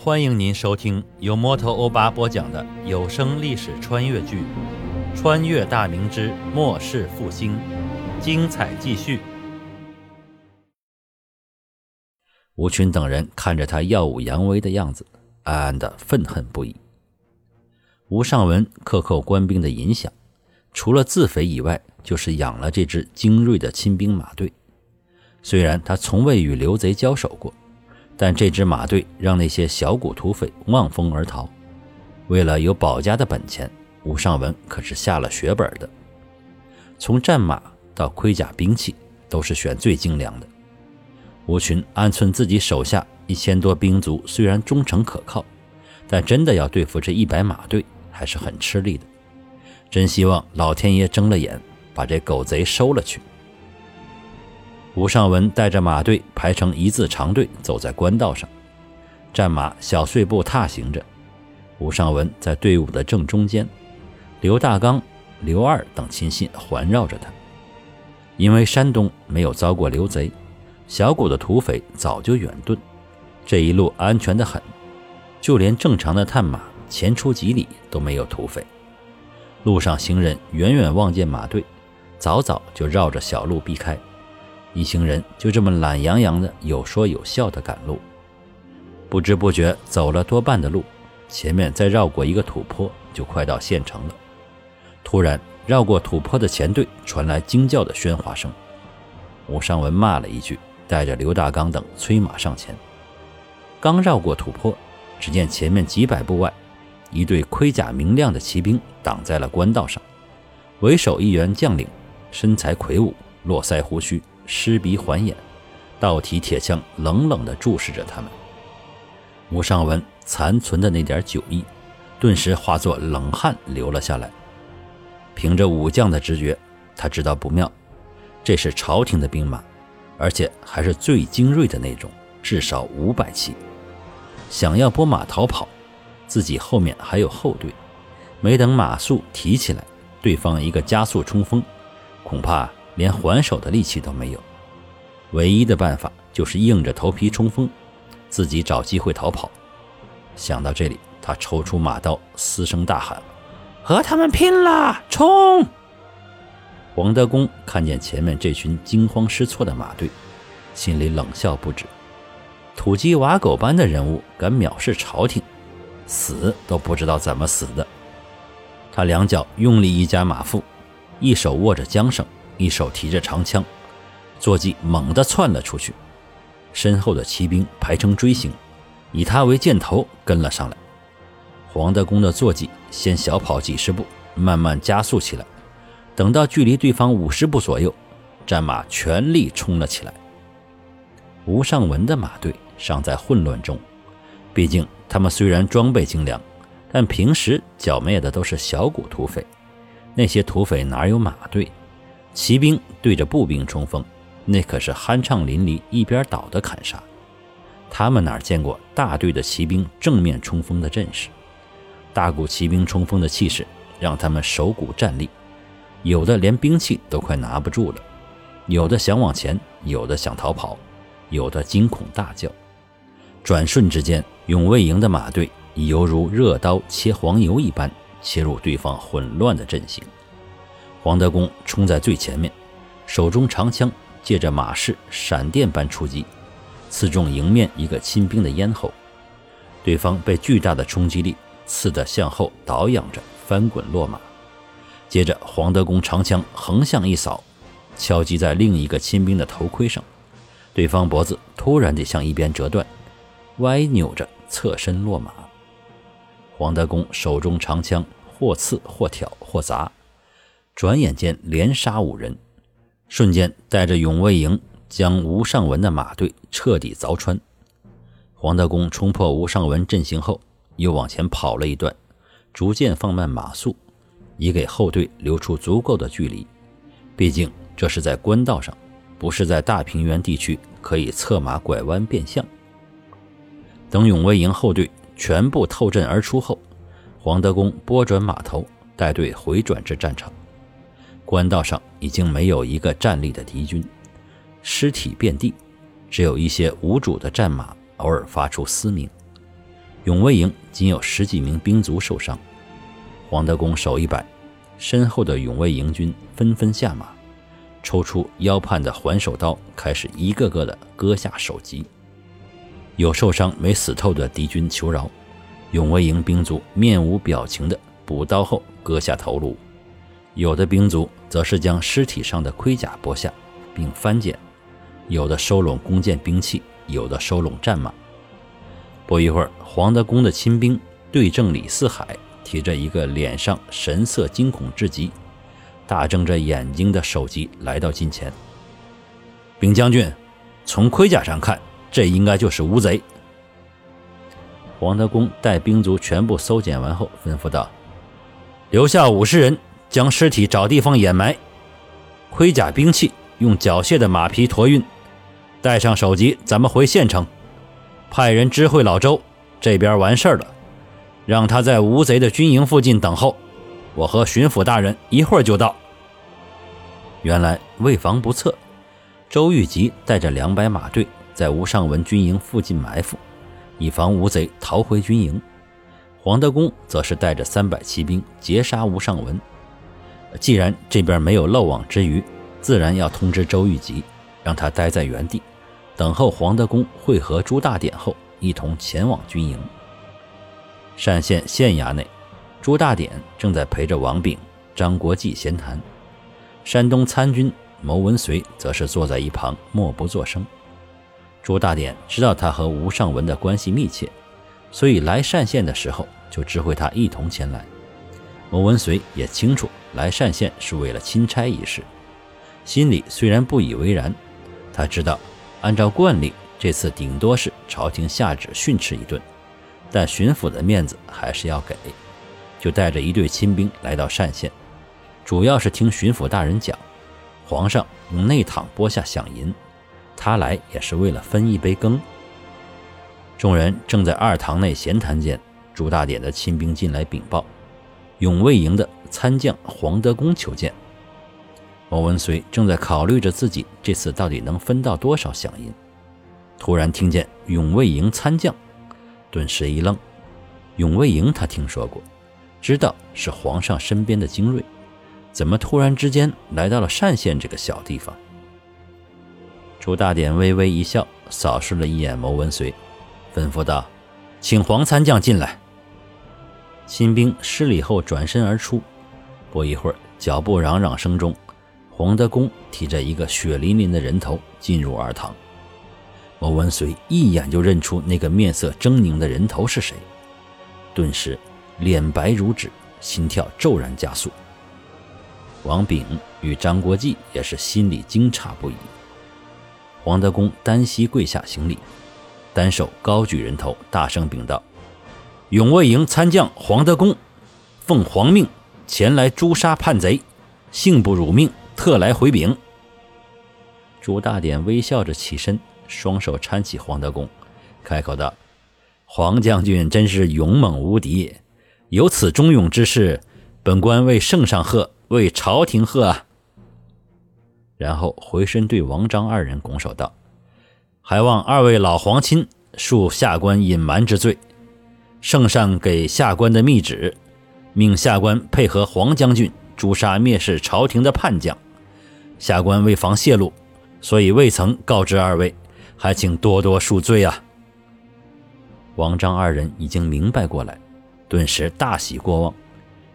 欢迎您收听由摩托欧巴播讲的有声历史穿越剧《穿越大明之末世复兴》，精彩继续。吴群等人看着他耀武扬威的样子，暗暗的愤恨不已。吴尚文克扣官兵的银饷，除了自肥以外，就是养了这支精锐的亲兵马队。虽然他从未与刘贼交手过。但这支马队让那些小股土匪望风而逃。为了有保家的本钱，吴尚文可是下了血本的。从战马到盔甲兵器，都是选最精良的。吴群安村自己手下一千多兵卒，虽然忠诚可靠，但真的要对付这一百马队，还是很吃力的。真希望老天爷睁了眼，把这狗贼收了去。吴尚文带着马队排成一字长队，走在官道上，战马小碎步踏行着。吴尚文在队伍的正中间，刘大刚、刘二等亲信环绕着他。因为山东没有遭过刘贼，小股的土匪早就远遁，这一路安全的很，就连正常的探马前出几里都没有土匪。路上行人远远望见马队，早早就绕着小路避开。一行人就这么懒洋洋的，有说有笑的赶路，不知不觉走了多半的路，前面再绕过一个土坡，就快到县城了。突然，绕过土坡的前队传来惊叫的喧哗声。吴尚文骂了一句，带着刘大刚等催马上前。刚绕过土坡，只见前面几百步外，一队盔甲明亮的骑兵挡在了官道上，为首一员将领，身材魁梧，络腮胡须。湿鼻环眼，倒提铁枪，冷冷地注视着他们。吴尚文残存的那点酒意，顿时化作冷汗流了下来。凭着武将的直觉，他知道不妙，这是朝廷的兵马，而且还是最精锐的那种，至少五百骑。想要拨马逃跑，自己后面还有后队，没等马速提起来，对方一个加速冲锋，恐怕……连还手的力气都没有，唯一的办法就是硬着头皮冲锋，自己找机会逃跑。想到这里，他抽出马刀，嘶声大喊：“和他们拼了！冲！”黄德功看见前面这群惊慌失措的马队，心里冷笑不止。土鸡瓦狗般的人物敢藐视朝廷，死都不知道怎么死的。他两脚用力一夹马腹，一手握着缰绳。一手提着长枪，坐骑猛地窜了出去，身后的骑兵排成锥形，以他为箭头跟了上来。黄德功的坐骑先小跑几十步，慢慢加速起来。等到距离对方五十步左右，战马全力冲了起来。吴尚文的马队尚在混乱中，毕竟他们虽然装备精良，但平时剿灭的都是小股土匪，那些土匪哪有马队？骑兵对着步兵冲锋，那可是酣畅淋漓、一边倒的砍杀。他们哪见过大队的骑兵正面冲锋的阵势？大股骑兵冲锋的气势让他们手骨战栗，有的连兵器都快拿不住了，有的想往前，有的想逃跑，有的惊恐大叫。转瞬之间，永卫营的马队已犹如热刀切黄油一般切入对方混乱的阵型。黄德功冲在最前面，手中长枪借着马势闪电般出击，刺中迎面一个亲兵的咽喉。对方被巨大的冲击力刺得向后倒仰着，翻滚落马。接着，黄德功长枪横向一扫，敲击在另一个亲兵的头盔上，对方脖子突然地向一边折断，歪扭着侧身落马。黄德功手中长枪或刺或挑或砸。转眼间连杀五人，瞬间带着永卫营将吴尚文的马队彻底凿穿。黄德功冲破吴尚文阵型后，又往前跑了一段，逐渐放慢马速，以给后队留出足够的距离。毕竟这是在官道上，不是在大平原地区可以策马拐弯变向。等永卫营后队全部透阵而出后，黄德功拨转马头，带队回转至战场。官道上已经没有一个站立的敌军，尸体遍地，只有一些无主的战马偶尔发出嘶鸣。永卫营仅有十几名兵卒受伤。黄德功手一摆，身后的永卫营军纷纷下马，抽出腰畔的环手刀，开始一个个的割下首级。有受伤没死透的敌军求饶，永卫营兵卒面无表情的补刀后割下头颅；有的兵卒则是将尸体上的盔甲剥下，并翻捡；有的收拢弓箭兵器，有的收拢战马。不一会儿，黄德功的亲兵对正李四海。提着一个脸上神色惊恐至极、大睁着眼睛的首级来到近前。禀将军，从盔甲上看，这应该就是乌贼。黄德功待兵卒全部搜检完后，吩咐道：“留下五十人，将尸体找地方掩埋，盔甲兵器用缴械的马匹驮运，带上首级，咱们回县城，派人知会老周，这边完事儿了。”让他在吴贼的军营附近等候，我和巡抚大人一会儿就到。原来为防不测，周玉吉带着两百马队在吴尚文军营附近埋伏，以防吴贼逃回军营。黄德功则是带着三百骑兵截杀吴尚文。既然这边没有漏网之鱼，自然要通知周玉吉，让他待在原地，等候黄德功会合朱大典后，一同前往军营。单县县衙内，朱大典正在陪着王炳、张国际闲谈，山东参军牟文遂则是坐在一旁默不作声。朱大典知道他和吴尚文的关系密切，所以来单县的时候就知会他一同前来。牟文遂也清楚来单县是为了钦差一事，心里虽然不以为然，他知道按照惯例，这次顶多是朝廷下旨训斥一顿。但巡抚的面子还是要给，就带着一队亲兵来到单县，主要是听巡抚大人讲，皇上用内堂拨下饷银，他来也是为了分一杯羹。众人正在二堂内闲谈间，朱大典的亲兵进来禀报，永卫营的参将黄德功求见。牟文遂正在考虑着自己这次到底能分到多少饷银，突然听见永卫营参将。顿时一愣，永卫营他听说过，知道是皇上身边的精锐，怎么突然之间来到了单县这个小地方？朱大典微微一笑，扫视了一眼牟文遂，吩咐道：“请黄参将进来。”新兵施礼后转身而出，不一会儿，脚步嚷嚷声中，黄德功提着一个血淋淋的人头进入二堂。牟文遂一眼就认出那个面色狰狞的人头是谁，顿时脸白如纸，心跳骤然加速。王炳与张国际也是心里惊诧不已。黄德公单膝跪下行礼，单手高举人头，大声禀道：“永卫营参将黄德功，奉皇命前来诛杀叛贼，幸不辱命，特来回禀。”朱大典微笑着起身。双手搀起黄德功，开口道：“黄将军真是勇猛无敌，有此忠勇之士，本官为圣上贺，为朝廷贺啊！”然后回身对王张二人拱手道：“还望二位老皇亲恕下官隐瞒之罪。圣上给下官的密旨，命下官配合黄将军诛杀蔑视朝廷的叛将。下官为防泄露，所以未曾告知二位。”还请多多恕罪啊！王张二人已经明白过来，顿时大喜过望。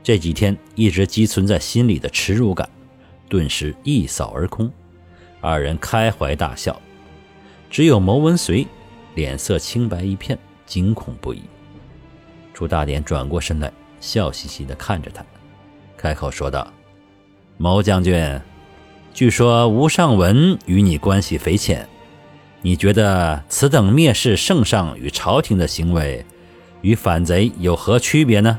这几天一直积存在心里的耻辱感，顿时一扫而空。二人开怀大笑，只有牟文遂脸色青白一片，惊恐不已。朱大典转过身来，笑嘻嘻地看着他，开口说道：“毛将军，据说吴尚文与你关系匪浅。”你觉得此等蔑视圣上与朝廷的行为，与反贼有何区别呢？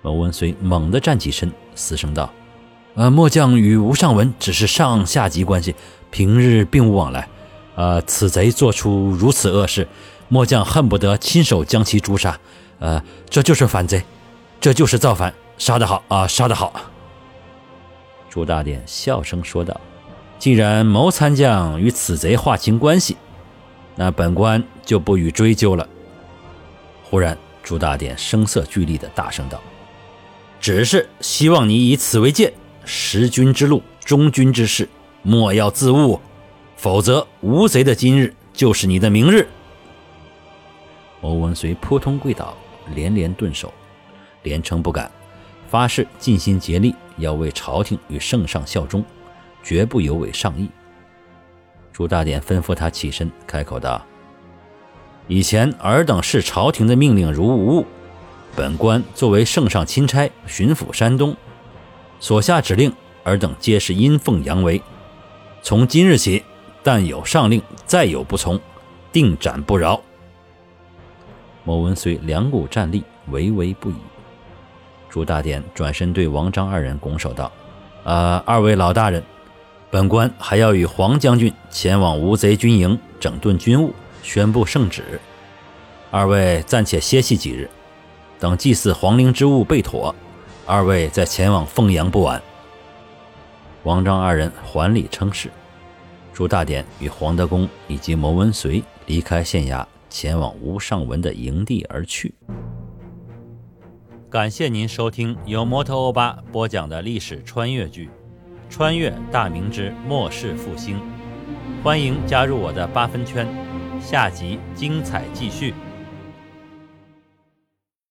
牟文遂猛地站起身，嘶声道：“呃，末将与吴尚文只是上下级关系，平日并无往来。呃，此贼做出如此恶事，末将恨不得亲手将其诛杀。呃，这就是反贼，这就是造反，杀得好啊，杀得好！”朱大典笑声说道。既然谋参将与此贼划清关系，那本官就不予追究了。忽然，朱大典声色俱厉地大声道：“只是希望你以此为鉴，识君之路，忠君之事，莫要自误，否则无贼的今日就是你的明日。”欧文随扑通跪倒，连连顿首，连称不敢，发誓尽心竭力要为朝廷与圣上效忠，绝不有违上意。朱大典吩咐他起身，开口道。以前尔等视朝廷的命令如无物，本官作为圣上钦差巡抚山东，所下指令，尔等皆是阴奉阳违。从今日起，但有上令，再有不从，定斩不饶。某文虽两股站立，唯唯不已。朱大典转身对王张二人拱手道：“啊，二位老大人，本官还要与黄将军前往吴贼军营整顿军务。”宣布圣旨，二位暂且歇息几日，等祭祀皇陵之物备妥，二位再前往凤阳不晚。王张二人还礼称是。朱大典与黄德公以及牟文随离开县衙，前往吴尚文的营地而去。感谢您收听由摩托欧巴播讲的历史穿越剧《穿越大明之末世复兴》，欢迎加入我的八分圈。下集精彩继续。